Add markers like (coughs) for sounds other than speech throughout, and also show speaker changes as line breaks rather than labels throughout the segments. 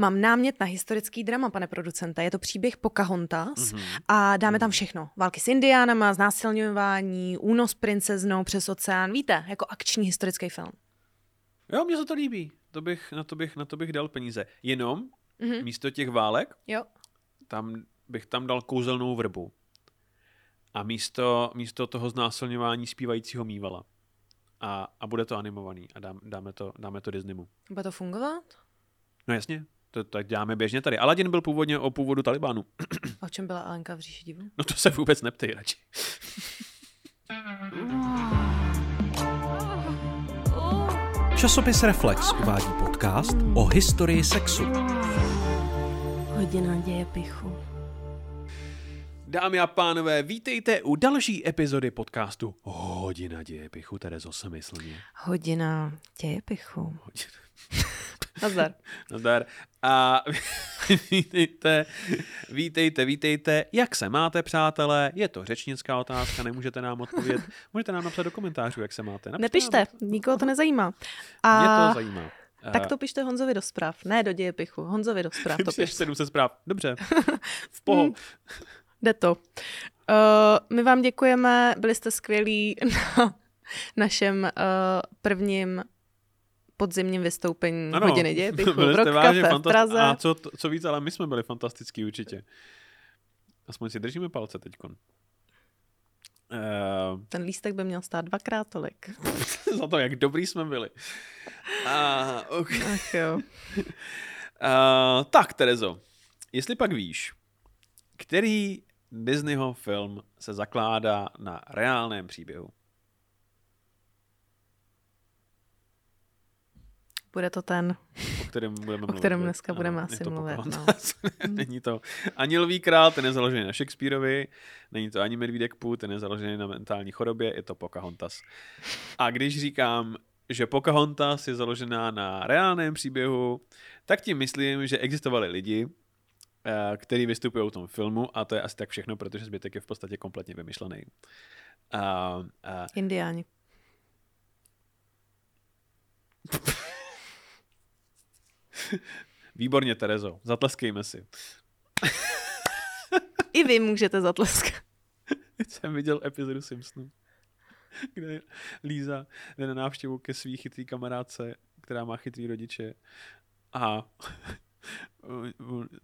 Mám námět na historický drama, pane producente. Je to příběh Pocahontas mm-hmm. a dáme tam všechno. Války s indiánama, znásilňování, únos princeznou přes oceán. Víte, jako akční historický film.
Jo, mně se to líbí. To bych, na, to bych, na to bych dal peníze. Jenom mm-hmm. místo těch válek,
jo.
tam bych tam dal kouzelnou vrbu. A místo, místo toho znásilňování zpívajícího mývala. A, a bude to animovaný a dám, dáme, to, dáme to Disneymu.
Bude to fungovat?
No jasně, to tak děláme běžně tady. Aladdin byl původně o původu Talibánu.
A o čem byla Alenka v říši divu?
No to se vůbec neptej radši.
Časopis Reflex uvádí podcast o historii sexu.
Hodina děje pichu.
Dámy a pánové, vítejte u další epizody podcastu Hodina děje pichu, Terezo Semyslně.
Hodina děje pichu. Hodina. Nazdar. (laughs)
Nazdar. A (laughs) vítejte, vítejte, vítejte. Jak se máte, přátelé? Je to řečnická otázka, nemůžete nám odpovědět. (laughs) Můžete nám napsat do komentářů, jak se máte.
Napište Nepište, nám... nikoho to nezajímá.
A... Mě to zajímá.
Tak to pište Honzovi do zpráv, ne do dějepichu. Honzovi do zpráv to pište.
700 zpráv, dobře. v poho. Hmm.
Jde to. Uh, my vám děkujeme, byli jste skvělí na našem uh, prvním podzimním vystoupení ano, hodiny dějepichu. (laughs) Byli jste vážně Praze.
A co, co víc, ale my jsme byli fantastický určitě. Aspoň si držíme palce teďkon.
Uh, Ten lístek by měl stát dvakrát tolik. (laughs)
za to, jak dobrý jsme byli. Uh, okay.
Ach jo. Uh,
tak, Terezo, jestli pak víš, který Disneyho film se zakládá na reálném příběhu?
Bude to ten,
o kterém budeme
mluvit. O kterém dneska budeme asi mluvit. No. (laughs)
není to ani Lví král, ten je založený na Shakespeareovi, není to ani Medvídek Pů, ten je založený na mentální chorobě, je to Pocahontas. A když říkám, že Pocahontas je založená na reálném příběhu, tak tím myslím, že existovali lidi, eh, který vystupují v tom filmu a to je asi tak všechno, protože zbytek je v podstatě kompletně vymyšlený. Uh,
uh, Indiáni. (laughs) (laughs)
Výborně, Terezo. Zatleskejme si.
I vy můžete zatleskat. (laughs)
jsem viděl epizodu Simpsonů, (laughs) kde Líza jde na návštěvu ke svý chytrý kamarádce, která má chytrý rodiče a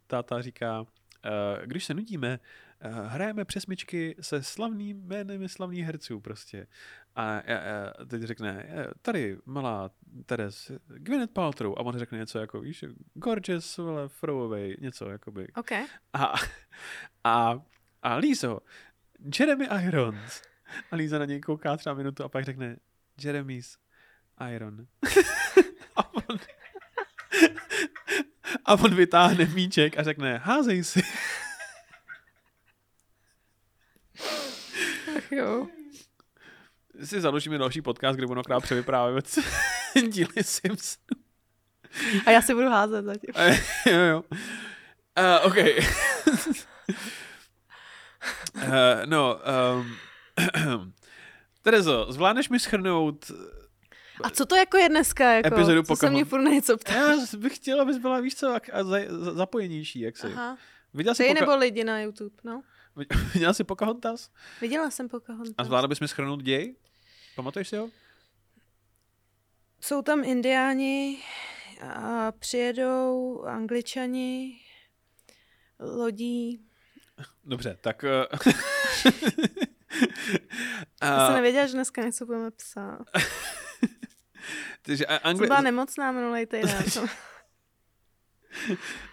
táta říká, eh, když se nudíme, eh, hrajeme přesmičky se slavným jménem slavných herců prostě. A, a, a teď řekne, tady malá Teres, Gwyneth Paltrow. A on řekne něco jako, víš, gorgeous, vole, throwaway, něco jakoby.
Okay.
A, a, a Lízo, Jeremy Irons. A Líza na něj kouká třeba minutu a pak řekne, Jeremy's Iron. (laughs) a on, a on vytáhne míček a řekne, házej si.
Ach jo
si založíme další podcast, kde budu akorát převyprávět (laughs) díly Simpsonů.
A já si budu házet zatím.
jo, jo. Uh, OK. uh, (laughs) no, um, (clears throat) Terezo, zvládneš mi schrnout
a co to jako je dneska? Jako,
epizodu
co se mě furt na něco ptá?
Já bych chtěla, abys byla, víc co, a za, za, zapojenější, jak se.
Aha. Viděla jsi poka- nebo lidi na YouTube, no. (laughs)
Viděla jsi Pocahontas?
Viděla jsem Pocahontas.
A zvládla bys mi schrnout děj? Pamatuješ si ho?
Jsou tam indiáni a přijedou angličani lodí.
Dobře, tak... Uh...
Já jsem nevěděla, že dneska něco budeme psát. (laughs)
Takže
angli... Byla nemocná minulý týden.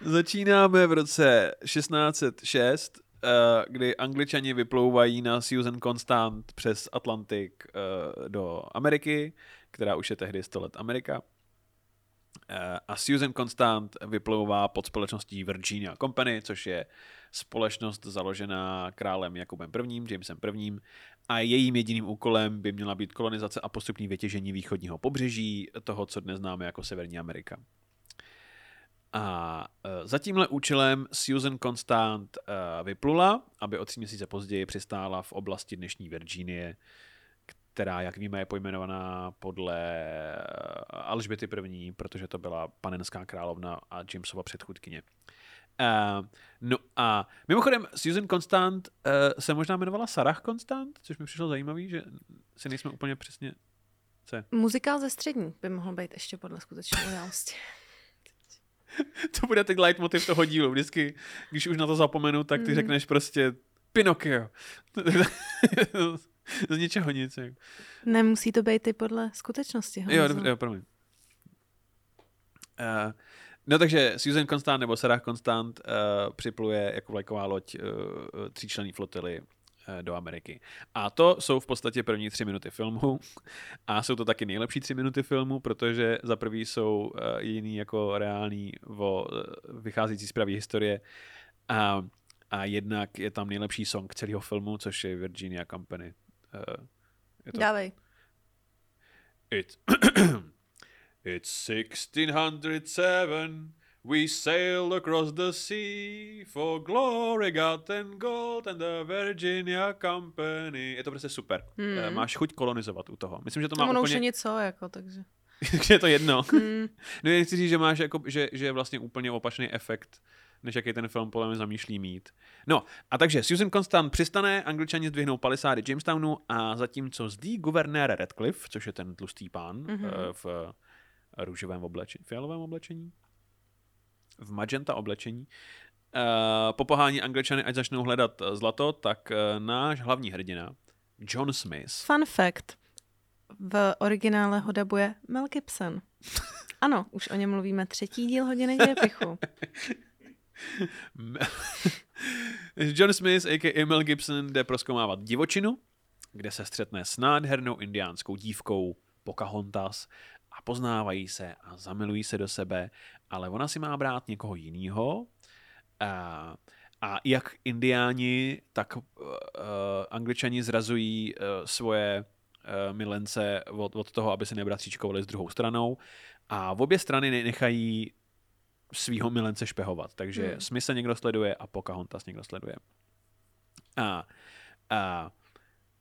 (laughs)
Začínáme v roce 1606 Eh, kdy angličani vyplouvají na Susan Constant přes Atlantik uh, do Ameriky, která už je tehdy 100 let Amerika. Uh, a Susan Constant vyplouvá pod společností Virginia Company, což je společnost založená králem Jakubem I, Jamesem I. A jejím jediným úkolem by měla být kolonizace a postupný vytěžení východního pobřeží toho, co dnes známe jako Severní Amerika. A uh, za tímhle účelem Susan Constant uh, vyplula, aby o tři měsíce později přistála v oblasti dnešní Virginie, která, jak víme, je pojmenovaná podle eh, Alžběty I., protože to byla panenská královna a Jamesova předchůdkyně. Uh, no a mimochodem Susan Constant uh, se možná jmenovala Sarah Constant, což mi přišlo zajímavý, že si nejsme úplně přesně... Co je?
Muzikál ze střední by mohl být ještě podle skutečné události. (laughs)
to bude teď leitmotiv toho dílu. Vždycky, když už na to zapomenu, tak ty mm. řekneš prostě Pinokio. (laughs) (laughs) Z ničeho nic. Jak.
Nemusí to být i podle skutečnosti.
Jo, dobře, jo, promiň. Uh, no takže Susan Constant nebo Sarah Constant uh, připluje jako vlajková loď uh, tříčlenný flotily do Ameriky. A to jsou v podstatě první tři minuty filmu (laughs) a jsou to taky nejlepší tři minuty filmu, protože za prvý jsou jiný jako reální o vycházející z pravý historie a, a jednak je tam nejlepší song celého filmu, což je Virginia Company.
Je to... Dávej.
It, it's (coughs) 1607 We sailed across the sea for glory, God and gold and the Virginia Company. Je to prostě super. Mm. Máš chuť kolonizovat u toho. Myslím, že to má
ono
úplně...
už je něco, jako, takže... (laughs)
je to jedno. Mm. (laughs) no, chci říct, že máš jako, že, že je vlastně úplně opačný efekt než jaký ten film podle mě zamýšlí mít. No, a takže Susan Constant přistane, angličani zdvihnou palisády Jamestownu a zatímco zdí guvernér Radcliffe, což je ten tlustý pán mm-hmm. v růžovém oblečení, fialovém oblečení, v magenta oblečení, Uh, popohání angličany, ať začnou hledat zlato, tak uh, náš hlavní hrdina, John Smith.
Fun fact. V originále ho dabuje Mel Gibson. (laughs) Ano, už o něm mluvíme třetí díl hodiny dějepichu. (laughs) (laughs)
John Smith, a.k.a. Mel Gibson, jde proskoumávat divočinu, kde se střetne s nádhernou indiánskou dívkou Pocahontas a poznávají se a zamilují se do sebe, ale ona si má brát někoho jiného. A, a jak indiáni, tak uh, angličani zrazují uh, svoje uh, milence od, od toho, aby se nebratříčkovali s druhou stranou. A v obě strany nechají svého milence špehovat. Takže hmm. Smith se někdo sleduje a Pocahontas někdo sleduje. A, a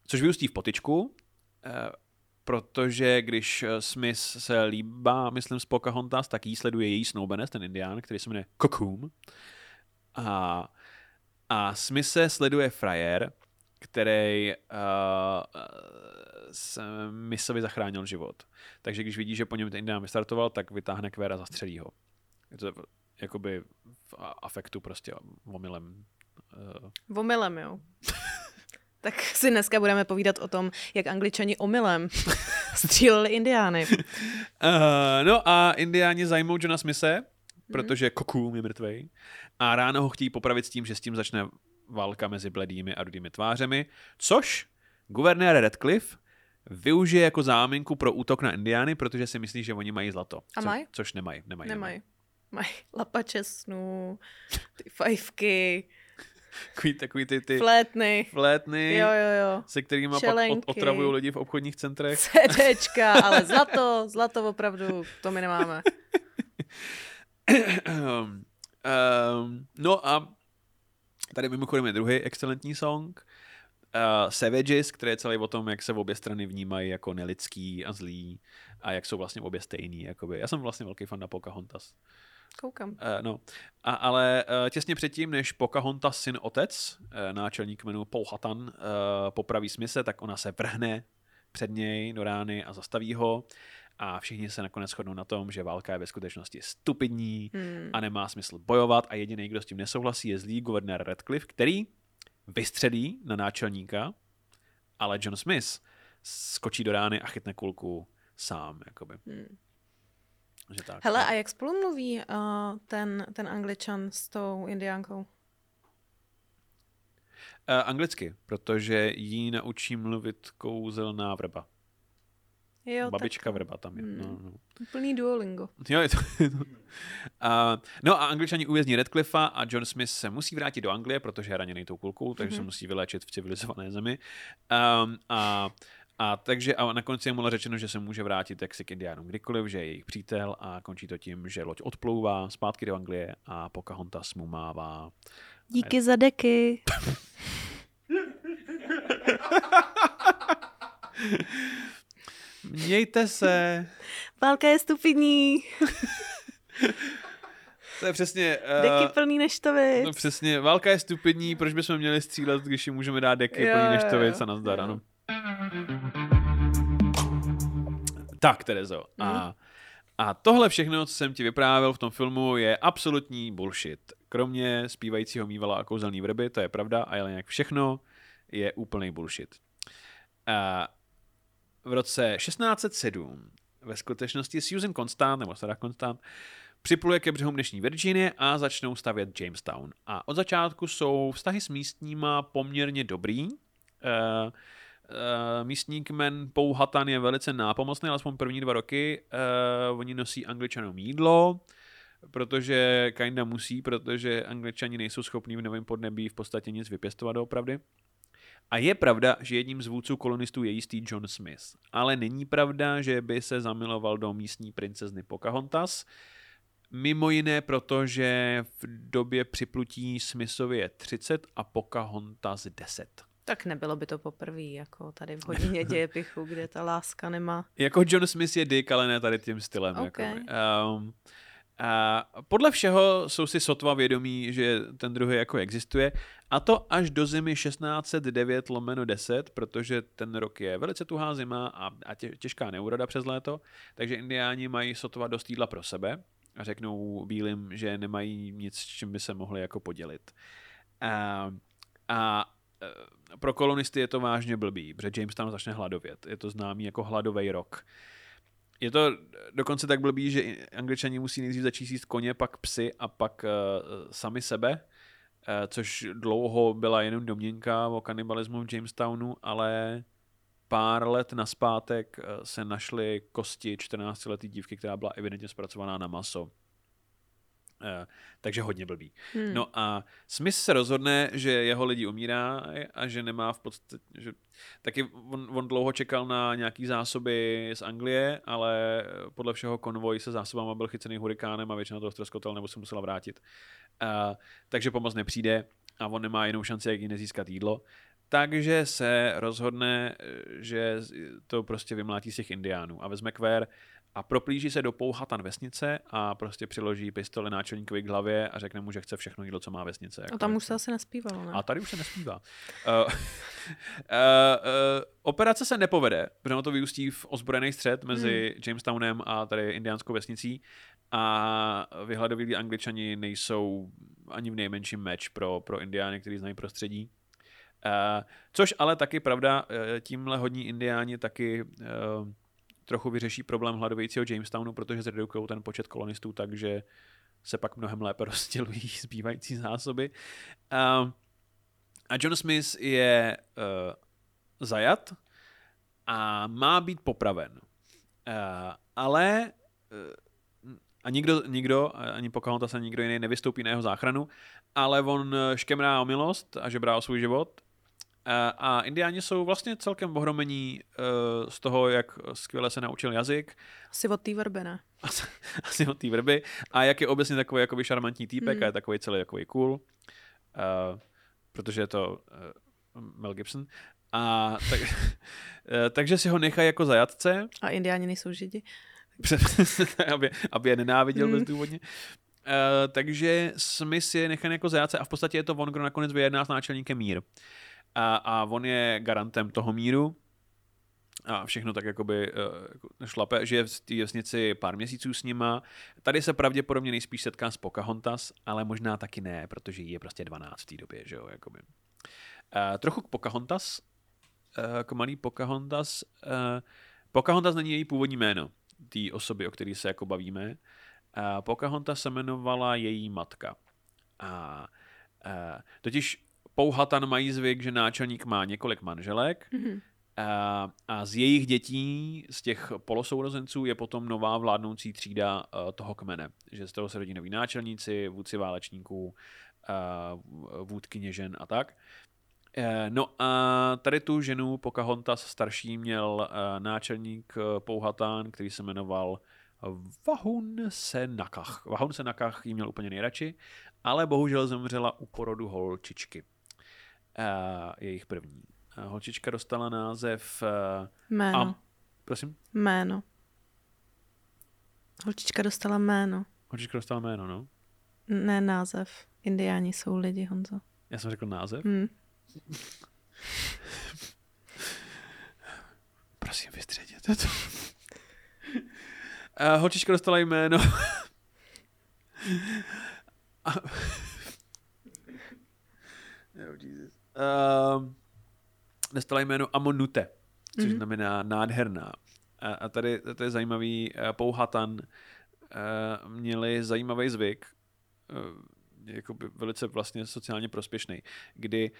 což vyústí v potičku, a, e, protože když Smith se líbá, myslím, z Pocahontas, tak jí sleduje její snoubenec, ten indián, který se jmenuje Cocoon. A, a Smith se sleduje frajer, který uh, Smithovi zachránil život. Takže když vidí, že po něm ten indián vystartoval, tak vytáhne kvéra a zastřelí ho. Je to jakoby v afektu prostě omylem.
Uh... Omylem, jo. (laughs) tak si dneska budeme povídat o tom, jak angličani omylem (laughs) stříleli indiány. Uh,
no a indiáni zajmou Johna Smise, mhm. protože. Kokum je mrtvej. A ráno ho chtějí popravit s tím, že s tím začne válka mezi bledými a rudými tvářemi, což guvernér Radcliffe využije jako záminku pro útok na indiány, protože si myslí, že oni mají zlato.
A mají?
Co, což nemají. Nemají.
nemají. nemají mají lapače snů, ty fajfky,
takový, takový ty, ty
flétny,
flétny
jo, jo, jo.
se kterými pak od, otravují lidi v obchodních centrech.
CDčka, ale zlato, zlato opravdu, to my nemáme.
um, um, no a tady mimochodem je druhý excelentní song. Uh, Savages, který je celý o tom, jak se v obě strany vnímají jako nelidský a zlý a jak jsou vlastně obě stejný. Jakoby. Já jsem vlastně velký fan na Pocahontas.
Koukám. Uh,
no. A, ale uh, těsně předtím, než Pocahontas syn otec, uh, náčelník jménu Hatan, uh, popraví smise, tak ona se vrhne před něj do rány a zastaví ho a všichni se nakonec shodnou na tom, že válka je ve skutečnosti stupidní hmm. a nemá smysl bojovat a jediný, kdo s tím nesouhlasí, je zlý guvernér Radcliffe, který vystředí na náčelníka, ale John Smith skočí do rány a chytne kulku sám. Jakoby. Hmm.
Že tak. Hele, a jak spolu mluví uh, ten, ten angličan s tou indiánkou? Uh,
anglicky, protože jí naučí mluvit kouzelná vrba. Jo, Babička tak... vrba tam je. Hmm. No, no.
Plný duolingo.
Jo, je to. uh, no a angličani uvězní Redcliffa a John Smith se musí vrátit do Anglie, protože je raněný tou kulkou, takže mm-hmm. se musí vyléčit v civilizované zemi. Um, a a takže a nakonec je mu řečeno, že se může vrátit jak si k indiánům kdykoliv, že je jejich přítel a končí to tím, že loď odplouvá zpátky do Anglie a Pocahontas mu mává.
Díky a... za deky. (laughs)
Mějte se.
Válka je stupidní. (laughs)
To je přesně...
Uh, deky plný neštovic.
No přesně, válka je stupidní, proč bychom měli střílet, když jim můžeme dát deky jo, plný neštovic a nazdar, ano. Tak, Terezo. Mm. A, mhm. a tohle všechno, co jsem ti vyprávěl v tom filmu, je absolutní bullshit. Kromě zpívajícího mývala a kouzelný vrby, to je pravda, ale jinak všechno je úplný bullshit. A v roce 1607 ve skutečnosti Susan Constant, nebo Sarah Constant, připluje ke břehům dnešní Virginie a začnou stavět Jamestown. A od začátku jsou vztahy s místníma poměrně dobrý. Uh, místní kmen Pouhatan je velice nápomocný, alespoň první dva roky. Uh, oni nosí angličanům jídlo, protože kinda musí, protože angličani nejsou schopní v novém podnebí v podstatě nic vypěstovat doopravdy. A je pravda, že jedním z vůdců kolonistů je jistý John Smith. Ale není pravda, že by se zamiloval do místní princezny Pocahontas. Mimo jiné proto, že v době připlutí Smithovi je 30 a Pocahontas 10.
Tak nebylo by to poprvé, jako tady v hodině (laughs) dějepichu, kde ta láska nemá.
Jako John Smith je dick, ale ne tady tím stylem. Okay. Jako, um, a podle všeho jsou si sotva vědomí, že ten druhý jako existuje. A to až do zimy 1609 lomeno 10, protože ten rok je velice tuhá zima a, a tě, těžká neúroda přes léto. Takže indiáni mají sotva dost jídla pro sebe a řeknou bílým, že nemají nic, s čím by se mohli jako podělit. A, a pro kolonisty je to vážně blbý, protože Jamestown začne hladovět. Je to známý jako hladový rok. Je to dokonce tak blbý, že angličani musí nejdřív začít jíst koně, pak psy a pak uh, sami sebe, uh, což dlouho byla jenom domněnka o kanibalismu v Jamestownu, ale pár let naspátek se našly kosti 14-letý dívky, která byla evidentně zpracovaná na maso. Uh, takže hodně blbý. Hmm. No a Smith se rozhodne, že jeho lidi umírá a že nemá v podstatě, že taky on, on dlouho čekal na nějaký zásoby z Anglie, ale podle všeho konvoj se zásobama byl chycený hurikánem a většina toho ztroskotal nebo se musela vrátit. Uh, takže pomoc nepřijde a on nemá jinou šanci, jak jí nezískat jídlo. Takže se rozhodne, že to prostě vymlátí z těch indiánů a vezme kvér a proplíží se do Pouhatan vesnice a prostě přiloží pistoli náčelníkovi k hlavě a řekne mu, že chce všechno jídlo, co má vesnice.
Jako a tam už se asi nespívalo, ne?
A tady už se nespívá. uh, uh, uh, operace se nepovede, protože ono to vyústí v ozbrojený střed mezi hmm. Jamestownem a tady indiánskou vesnicí a vyhladovělí angličani nejsou ani v nejmenším meč pro, pro indiány, který znají prostředí. Uh, což ale taky pravda, tímhle hodní indiáni taky uh, trochu vyřeší problém hladovějícího Jamestownu, protože zredukují ten počet kolonistů tak, že se pak mnohem lépe (laughs) rozdělují zbývající zásoby. A John Smith je uh, zajat a má být popraven. Uh, ale uh, a nikdo, nikdo, ani Pocahontas ani nikdo jiný nevystoupí na jeho záchranu, ale on škemrá o milost a žebrá o svůj život a indiáni jsou vlastně celkem ohromení uh, z toho, jak skvěle se naučil jazyk.
Asi od té vrby, ne?
Asi, (laughs) asi od té vrby. A jak je obecně takový jakoby šarmantní týpek hmm. a je takový celý takový cool. Uh, protože je to uh, Mel Gibson. A tak, uh, (laughs) takže si ho nechají jako zajatce.
A indiáni nejsou židi. (laughs)
aby, aby je nenáviděl hmm. bezdůvodně. Uh, takže Smith je nechan jako zajatce a v podstatě je to on, kdo nakonec vyjedná s náčelníkem mír. Uh, a, a on je garantem toho míru a všechno tak jakoby uh, šlape, že je v té vesnici pár měsíců s nima. Tady se pravděpodobně nejspíš setká s Pocahontas, ale možná taky ne, protože jí je prostě 12 v té době, že jo, jakoby. Uh, trochu k Pocahontas, uh, k malý Pocahontas. Uh, Pocahontas není její původní jméno, té osoby, o které se jako bavíme. Uh, Pocahontas se jmenovala její matka. A uh, totiž Pouhatan mají zvyk, že náčelník má několik manželek mm-hmm. a, a z jejich dětí, z těch polosourozenců, je potom nová vládnoucí třída uh, toho kmene. Že z toho se rodí noví náčelníci, vůdci válečníků, uh, vůdkyně žen a tak. Uh, no a tady tu ženu Pocahontas starší měl náčelník uh, Pouhatan, který se jmenoval Vahun Senakach. Vahun Senakach jí měl úplně nejradši, ale bohužel zemřela u porodu holčičky jejich první. holčička dostala název...
Jméno. A,
prosím?
Jméno. Holčička dostala jméno.
Holčička dostala jméno, no.
Ne název. Indiáni jsou lidi, Honzo.
Já jsem řekl název?
Hmm. (laughs)
Prosím, vystředěte to. A holčička dostala jméno. (laughs) A... (laughs) oh, Jesus. Uh, dostala jméno Amonute, což mm-hmm. znamená nádherná. A, a tady to je zajímavý, uh, Pouhatan uh, měli zajímavý zvyk, uh, jako by velice vlastně sociálně prospěšný, kdy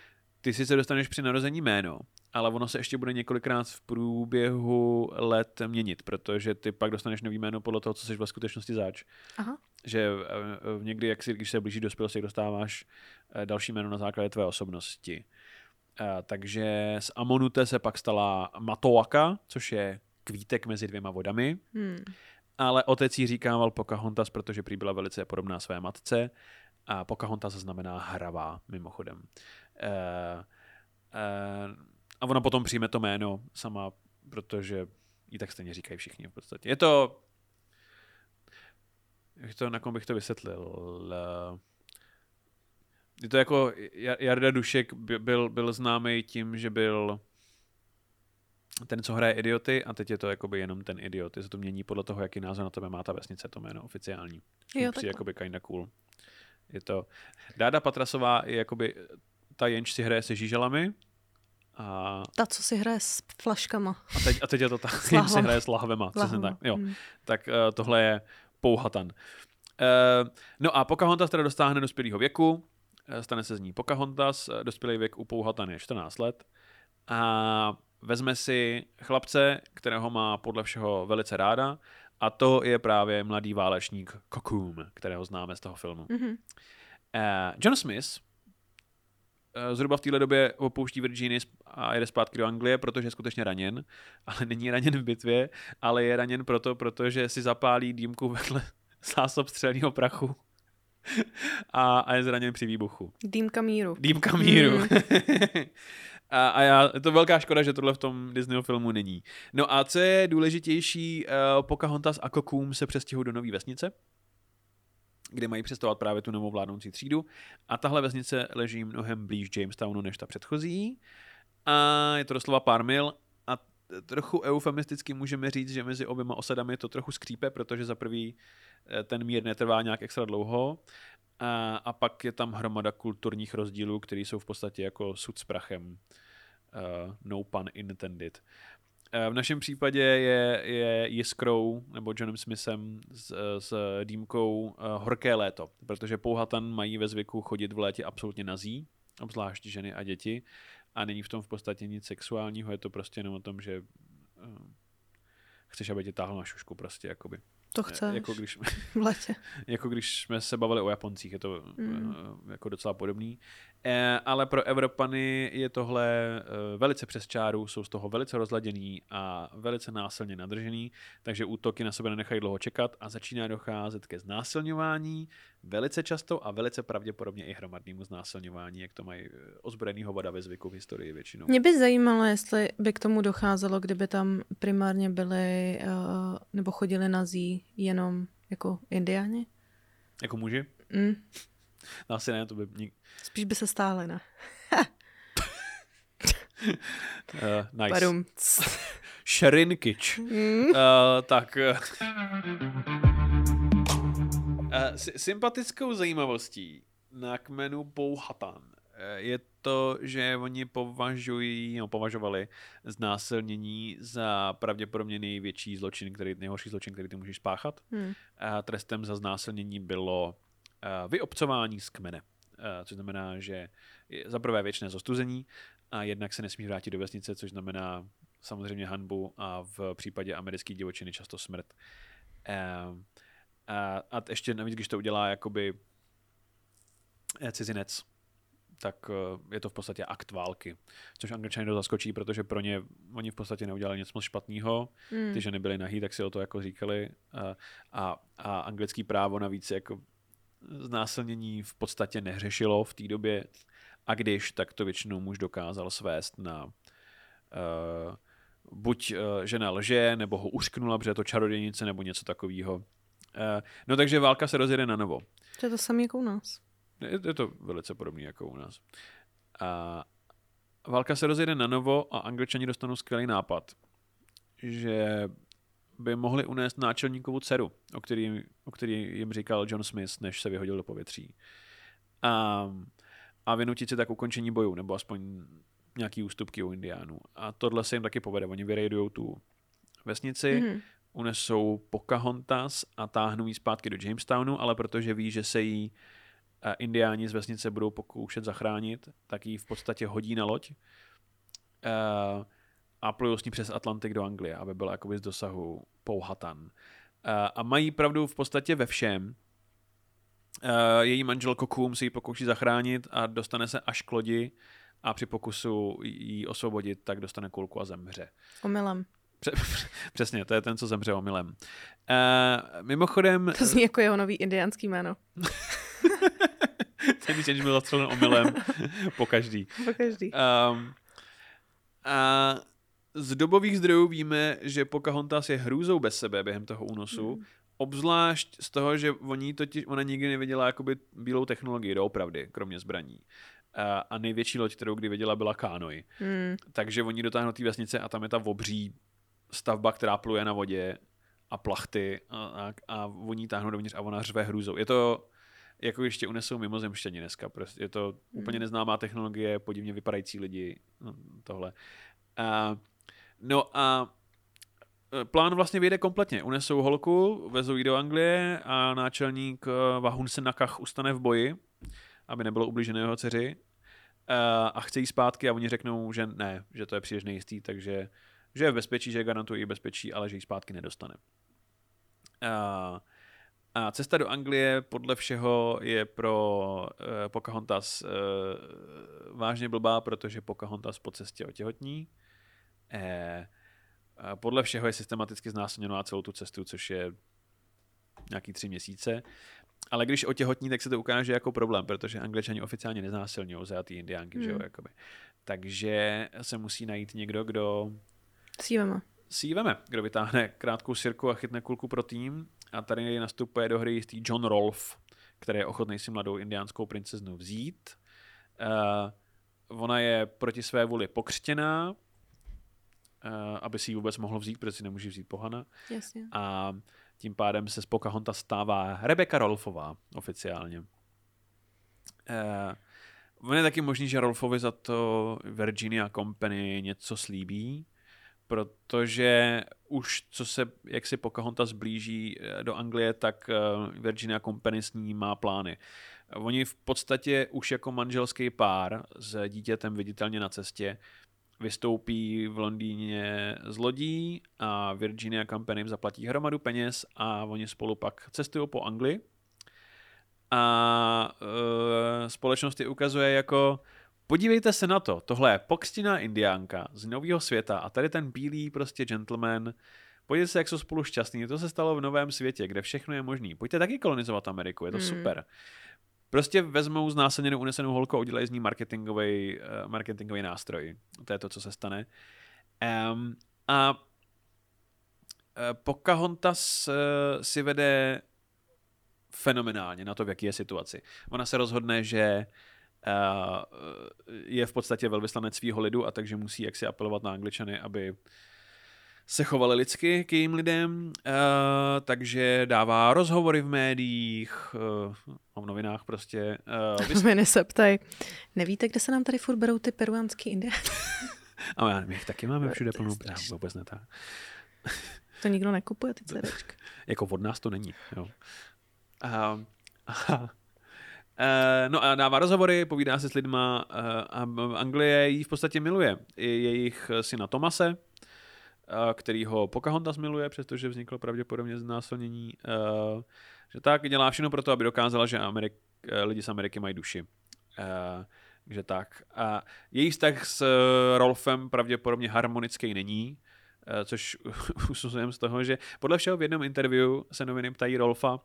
ty si se dostaneš při narození jméno, ale ono se ještě bude několikrát v průběhu let měnit, protože ty pak dostaneš nový jméno podle toho, co jsi v skutečnosti zač.
Aha.
Že uh, někdy, jak si, když se blíží dospělosti, dostáváš uh, další jméno na základě tvé osobnosti. Uh, takže z Amonute se pak stala Matoaka, což je kvítek mezi dvěma vodami.
Hmm.
Ale otec jí říkával Pocahontas, protože prý byla velice podobná své matce. A Pocahontas znamená hravá, mimochodem. Uh, uh, a ona potom přijme to jméno sama, protože jí tak stejně říkají všichni v podstatě. Je to... Jak to, na kom bych to vysvětlil? Je to jako Jarda Dušek byl, byl známý tím, že byl ten, co hraje idioty a teď je to jakoby jenom ten idiot. Je to mění podle toho, jaký názor na tebe má ta vesnice, to jméno oficiální.
Jo,
tak. jakoby kinda cool. Je to... Dáda Patrasová je jakoby ta jenč si hraje se žíželami, a...
Ta, co si hraje s flaškama.
A teď, a teď je to tak, (laughs) jenž si hraje s lahvema. Lahvema. Tak, jo. Hmm. tak uh, tohle je pouhatan. Uh, no a Pocahontas teda dostáhne dospělého věku, stane se z ní Pocahontas, dospělý věk u Pouhatan je 14 let a vezme si chlapce, kterého má podle všeho velice ráda a to je právě mladý válečník Kokum, kterého známe z toho filmu.
Mm-hmm.
Uh, John Smith zhruba v téhle době opouští Virginii a jede zpátky do Anglie, protože je skutečně raněn, (laughs) ale není raněn v bitvě, ale je raněn proto, protože si zapálí dýmku vedle (laughs) zásob střelného prachu (laughs) a, a je zraněn při výbuchu.
Dýmka míru.
Dýmka míru. Mm. A, a já, je to velká škoda, že tohle v tom Disneyho filmu není. No a co je důležitější, uh, Pocahontas a Kokum se přestěhují do nové vesnice, kde mají přestovat právě tu novou vládnoucí třídu. A tahle vesnice leží mnohem blíž Jamestownu než ta předchozí. A je to doslova pár mil a trochu eufemisticky můžeme říct, že mezi oběma osadami to trochu skřípe, protože za prvý eh, ten mír netrvá nějak extra dlouho a, a pak je tam hromada kulturních rozdílů, které jsou v podstatě jako sud s prachem. Uh, no pun intended. Uh, v našem případě je, je Jiskrou nebo Johnem Smithem s, s dýmkou uh, horké léto, protože pouhatan mají ve zvyku chodit v létě absolutně nazí, obzvlášť ženy a děti a není v tom v podstatě nic sexuálního, je to prostě jenom o tom, že chceš, aby tě táhl na šušku prostě, jakoby.
To chceš.
Jako když, (laughs)
v letě.
jako když jsme se bavili o Japoncích, je to mm. jako docela podobný. E, ale pro Evropany je tohle e, velice přes čáru, jsou z toho velice rozladěný a velice násilně nadržený, takže útoky na sebe nenechají dlouho čekat a začíná docházet ke znásilňování, velice často a velice pravděpodobně i hromadnému znásilňování, jak to mají ozbrojený hovada ve zvyku v historii většinou.
Mě by zajímalo, jestli by k tomu docházelo, kdyby tam primárně byli uh, nebo chodili nazí jenom jako indiáni.
Jako muži?
Mm.
No asi ne, to by... Nik...
Spíš by se stále, ne?
uh, (laughs) nice.
Parum.
Šerinkič. (laughs) Mm. Uh, tak... Uh, sympatickou zajímavostí na kmenu Pouhatan je to, že oni považují, no, považovali znásilnění za pravděpodobně největší zločin, který, nejhorší zločin, který ty můžeš spáchat.
Hmm.
A trestem za znásilnění bylo vyobcování z kmene, což znamená, že za prvé věčné zostuzení a jednak se nesmí vrátit do vesnice, což znamená samozřejmě hanbu a v případě americké divočiny často smrt. A, a ještě navíc, když to udělá jakoby eh, cizinec, tak eh, je to v podstatě akt války. Což angličani to zaskočí, protože pro ně oni v podstatě neudělali nic moc špatného. Mm. Ty ženy byly nahý, tak si o to jako říkali. A, a, a anglický právo navíc jako znásilnění v podstatě neřešilo v té době a když, tak to většinou muž dokázal svést na uh, buď uh, žena lže, nebo ho ušknula, protože je to čarodějnice, nebo něco takového. Uh, no takže válka se rozjede na novo.
To je to samé jako u nás.
Je, je to velice podobné jako u nás. A válka se rozjede na novo a angličani dostanou skvělý nápad, že by mohli unést náčelníkovu dceru, o který, o který jim říkal John Smith, než se vyhodil do povětří. A, a vynutit si tak ukončení bojů, nebo aspoň nějaký ústupky u indiánů. A tohle se jim taky povede. Oni vyrejdujou tu vesnici, mm-hmm. Unesou Pocahontas a táhnou ji zpátky do Jamestownu, ale protože ví, že se jí indiáni z vesnice budou pokoušet zachránit, tak ji v podstatě hodí na loď uh, a plujou s ní přes Atlantik do Anglie, aby byla jakoby z dosahu Powhatan. Uh, a mají pravdu v podstatě ve všem. Její manžel Kokum se ji pokouší zachránit a dostane se až k lodi a při pokusu jí osvobodit, tak dostane kulku a zemře.
Omylem. (laughs)
Přesně, to je ten, co zemře omylem. Uh, mimochodem...
To zní jako jeho nový indiánský jméno. (laughs)
ten change byl zastřelen omylem (laughs) po každý.
Po každý.
Um, a z dobových zdrojů víme, že Pocahontas je hrůzou bez sebe během toho únosu, mm. obzvlášť z toho, že oni totiž, ona nikdy neviděla jakoby bílou technologii, doopravdy, kromě zbraní. A, a největší loď, kterou kdy viděla, byla kánoj. Mm. Takže oni dotáhnou té vesnice a tam je ta obří stavba, která pluje na vodě a plachty a, a, a oni táhnou dovnitř a ona řve hrůzou. Je to jako ještě unesou mimozemštění dneska. Prostě je to hmm. úplně neznámá technologie, podivně vypadající lidi, no, tohle. A, no a e, plán vlastně vyjde kompletně. Unesou holku, vezou ji do Anglie a náčelník e, Vahunsen Nakach ustane v boji, aby nebylo ublížené jeho dceři e, a chce jí zpátky a oni řeknou, že ne, že to je příliš nejistý, takže že je v bezpečí, že garantují bezpečí, ale že ji zpátky nedostane. Uh, a cesta do Anglie podle všeho je pro uh, Pocahontas uh, vážně blbá, protože Pocahontas po cestě otěhotní. Eh, podle všeho je systematicky znásilněná celou tu cestu, což je nějaký tři měsíce. Ale když otěhotní, tak se to ukáže jako problém, protože angličani oficiálně neznásilňují zajatý indiánky, hmm. že jo, hmm. jakoby. Takže se musí najít někdo, kdo...
Síveme.
Síveme, kdo vytáhne krátkou sirku a chytne kulku pro tým a tady nastupuje do hry jistý John Rolfe, který je ochotný si mladou indiánskou princeznu vzít. Uh, ona je proti své vůli pokřtěná, uh, aby si ji vůbec mohlo vzít, protože si nemůže vzít pohana.
Jasně.
A tím pádem se z Pocahontas stává Rebecca Rolfová oficiálně. Uh, on je taky možný, že Rolfovi za to Virginia Company něco slíbí, protože už co se, jak si Pocahontas blíží eh, do Anglie, tak eh, Virginia Company s ní má plány. Oni v podstatě už jako manželský pár s dítětem viditelně na cestě vystoupí v Londýně z lodí a Virginia Company zaplatí hromadu peněz a oni spolu pak cestují po Anglii. A e, společnost je ukazuje jako Podívejte se na to, tohle je pokřtěná indiánka z nového světa a tady ten bílý prostě gentleman, Pojďte se, jak jsou spolu šťastní. To se stalo v novém světě, kde všechno je možné. Pojďte taky kolonizovat Ameriku, je to hmm. super. Prostě vezmou znásilněnou unesenou holku a udělají z ní marketingový, uh, marketingový nástroj. To je to, co se stane. Um, a uh, Pocahontas uh, si vede fenomenálně na to, v jaké je situaci. Ona se rozhodne, že Eh, je v podstatě velvyslanec svého lidu a takže musí jaksi apelovat na angličany, aby se chovali lidsky k jejím lidem, takže dává rozhovory v médiích, uh, v novinách prostě.
Uh, (laughs) vys... Mě se ptaj, nevíte, kde se nám tady furt berou ty peruánský indiány? (laughs)
A já my taky máme všude plnou já vůbec ne tak. (laughs)
to nikdo nekupuje, ty CDčka.
jako od nás to není, jo. Uh, Uh, no a dává rozhovory, povídá se s lidma uh, a Anglie jí v podstatě miluje. I jejich syna Tomase, uh, který ho Pocahontas miluje, přestože vzniklo pravděpodobně znásilnění. Že tak dělá všechno pro to, aby dokázala, že Amerik, lidi z Ameriky mají duši. Že tak. A její vztah s Rolfem pravděpodobně harmonický není, což (laughs) usuzujeme z toho, že podle všeho v jednom interview se noviny ptají Rolfa,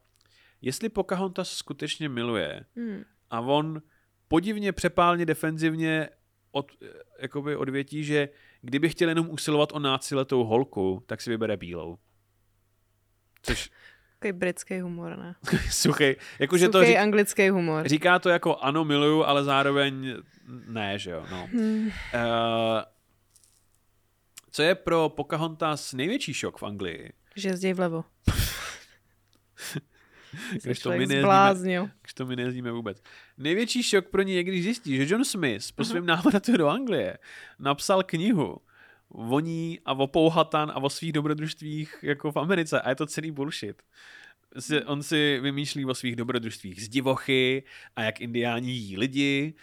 jestli Pocahontas skutečně miluje hmm. a on podivně přepálně defenzivně od, jakoby odvětí, že kdyby chtěl jenom usilovat o náciletou holku, tak si vybere bílou. Což...
Takový britský humor, ne? (laughs)
Suchý. Jako, že
to řík... anglický humor.
Říká to jako ano, miluju, ale zároveň ne, že jo. No. Hmm. Uh, co je pro Pocahontas největší šok v Anglii?
Že jezdí vlevo. (laughs)
když, to my nejezdíme, když to my nejezdíme vůbec. Největší šok pro ní je, když zjistí, že John Smith po svém návratu do Anglie napsal knihu o ní a o Pouhatan a o svých dobrodružstvích jako v Americe. A je to celý bullshit. On si vymýšlí o svých dobrodružstvích z divochy a jak indiáni jí lidi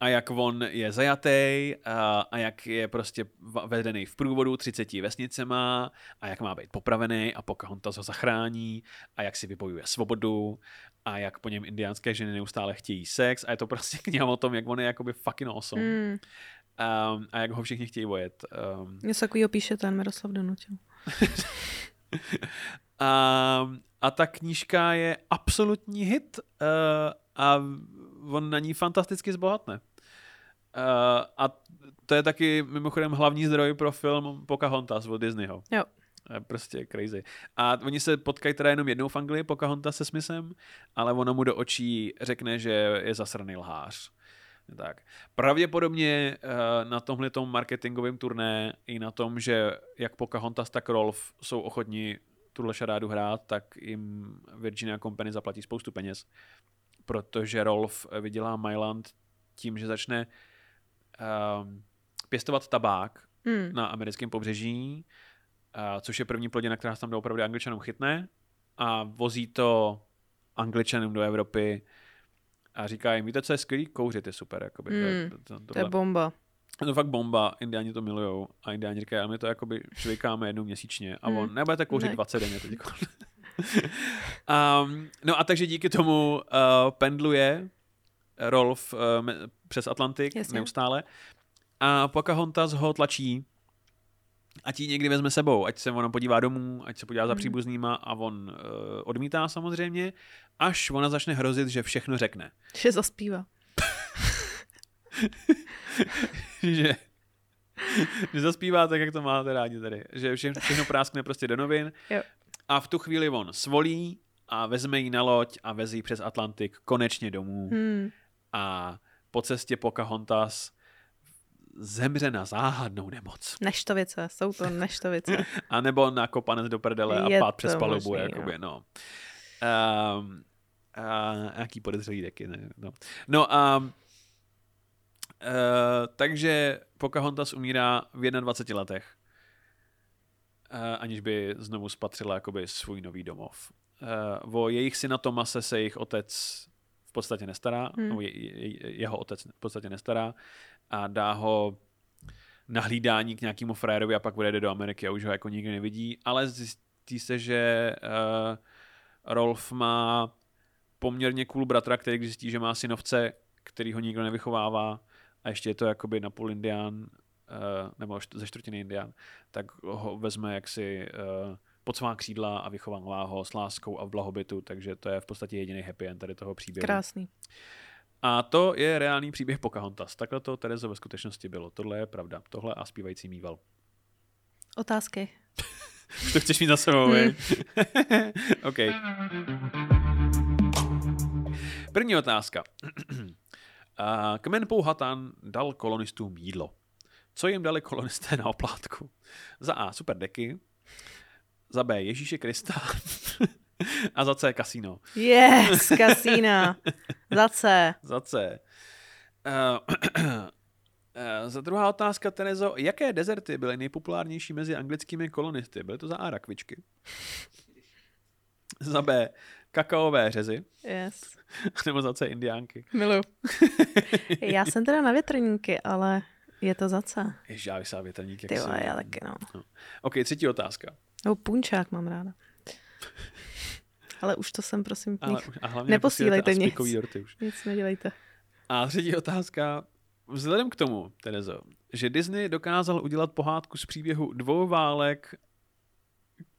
a jak on je zajatý a, a jak je prostě vedený v průvodu 30 vesnicema a jak má být popravený a Pocahontas ho zachrání a jak si vybojuje svobodu a jak po něm indiánské ženy neustále chtějí sex a je to prostě (laughs) kniha o tom, jak on je jakoby fucking awesome. Mm. Um, a jak ho všichni chtějí vojet. Um,
Něco takového píše ten Miroslav Donutil.
um, (laughs) a ta knížka je absolutní hit uh, a on na ní fantasticky zbohatne. Uh, a to je taky mimochodem hlavní zdroj pro film Pocahontas od Disneyho.
Jo.
Prostě crazy. A oni se potkají teda jenom jednou v Anglii, Pocahontas se Smithem, ale ona mu do očí řekne, že je zasraný lhář. Tak. Pravděpodobně uh, na tomhle marketingovém turné i na tom, že jak Pocahontas, tak Rolf jsou ochotní tuhle šarádu hrát, tak jim Virginia Company zaplatí spoustu peněz, protože Rolf vydělá Myland tím, že začne uh, pěstovat tabák hmm. na americkém pobřeží, uh, což je první plodina, která se tam opravdu angličanům chytne a vozí to angličanům do Evropy a říká jim, víte, co je skvělý? Kouřit je super. Jakoby,
hmm, to, to, to je bomba.
Je to fakt bomba, indiáni to milujou a indiáni říkají, ale my to jakoby švikáme jednou měsíčně a on, hmm. nebudete kouřit ne. 20 denně teď. um, (laughs) no a takže díky tomu uh, pendluje Rolf uh, přes Atlantik Jasně. neustále a Pocahontas ho tlačí ať ji někdy vezme sebou, ať se ona podívá domů, ať se podívá za hmm. příbuznýma a on uh, odmítá samozřejmě, až ona začne hrozit, že všechno řekne. (laughs)
Že zaspívá. (laughs)
že, že zaspívá tak, jak to máte rádi tady. Že všechno, všechno práskne prostě do novin.
Jo.
A v tu chvíli on svolí a vezme ji na loď a vezí přes Atlantik konečně domů. Hmm. A po cestě Pocahontas zemře na záhadnou nemoc.
Neštovice, jsou to neštovice. (laughs)
a nebo na kopanec do prdele Je a pád přes palubu, možný, jakoby, no. no. Um, uh, nějaký podezřelý deky, ne? No, no um, uh, takže Pocahontas umírá v 21 letech, uh, aniž by znovu spatřila jakoby svůj nový domov. Uh, o jejich syna Tomase se jejich otec podstatě nestará, hmm. je, je, jeho otec v podstatě nestará a dá ho na hlídání k nějakému frajerovi a pak odjede do Ameriky a už ho jako nikdy nevidí, ale zjistí se, že uh, Rolf má poměrně cool bratra, který zjistí, že má synovce, který ho nikdo nevychovává a ještě je to jakoby na půl indián, uh, nebo ze čtvrtiny indián, tak ho vezme jaksi uh, pod svá křídla a vychovává ho s láskou a v blahobytu, takže to je v podstatě jediný happy end tady toho příběhu.
Krásný.
A to je reálný příběh Pocahontas. Takhle to Terezo ve skutečnosti bylo. Tohle je pravda. Tohle a zpívající mýval.
Otázky. (laughs)
to chceš mít za sebou, hmm. (laughs) OK. První otázka. (clears throat) Kmen Pouhatan dal kolonistům jídlo. Co jim dali kolonisté na oplátku? Za A. Super deky. Za B. Ježíše Krista. (laughs) A za C kasíno.
Yes, (laughs) kasína. za C.
Za C. Uh, uh, za druhá otázka, Terezo. Jaké dezerty byly nejpopulárnější mezi anglickými kolonisty? Byly to za A rakvičky. (laughs) za B kakaové řezy.
Yes.
Nebo za C indiánky.
Milu. já jsem teda na větrníky, ale je to za C.
Ježiš, já bych větrník.
Ty vole, já taky no. no.
OK, třetí otázka.
Nebo punčák mám ráda. Ale už to jsem, prosím, Ale, a hlavně neposílejte nic. Dorty už. Nic nedělejte.
A třetí otázka. Vzhledem k tomu, Terezo, že Disney dokázal udělat pohádku z příběhu dvou válek,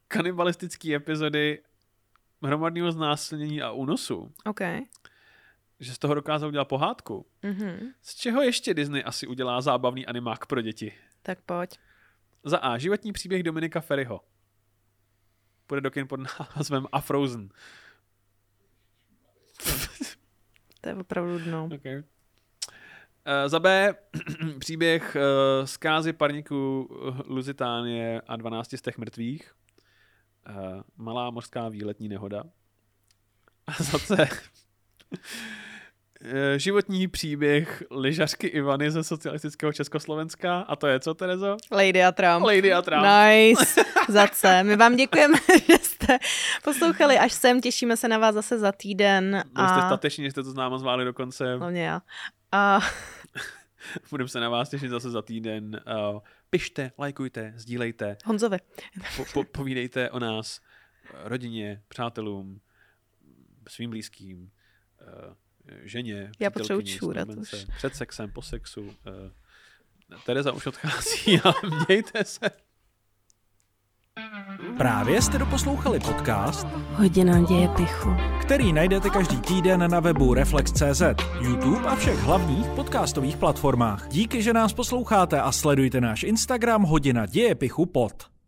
kanibalistické epizody hromadného znásilnění a únosu.
OK.
že z toho dokázal udělat pohádku. Mm-hmm. Z čeho ještě Disney asi udělá zábavný animák pro děti?
Tak pojď.
Za A. Životní příběh Dominika Ferryho. Bude do kin pod názvem A Frozen.
to je opravdu dno.
Okay. Uh, za B. (clears throat) příběh uh, zkázy parníku Luzitánie a 12 z těch mrtvých. Uh, malá mořská výletní nehoda. A za C. Eh, životní příběh lyžařky Ivany ze socialistického Československa. A to je co, Terezo?
Lady a Trump.
Lady a Trump.
Nice. (laughs) za C. My vám děkujeme, (laughs) že jste poslouchali až sem. Těšíme se na vás zase za týden.
A... jste stateční, že jste to s náma zvládli dokonce.
Hlavně já. A... (laughs)
Budeme se na vás těšit zase za týden. Uh, pište, lajkujte, sdílejte.
Honzovi.
po, po, povídejte o nás rodině, přátelům, svým blízkým uh, ženě,
Já potřebuji čůrat už.
Před sexem, po sexu. Uh, Tereza už odchází (laughs) a mějte se.
Právě jste doposlouchali podcast
Hodina děje pichu,
který najdete každý týden na webu Reflex.cz, YouTube a všech hlavních podcastových platformách. Díky, že nás posloucháte a sledujte náš Instagram Hodina děje pichu pod.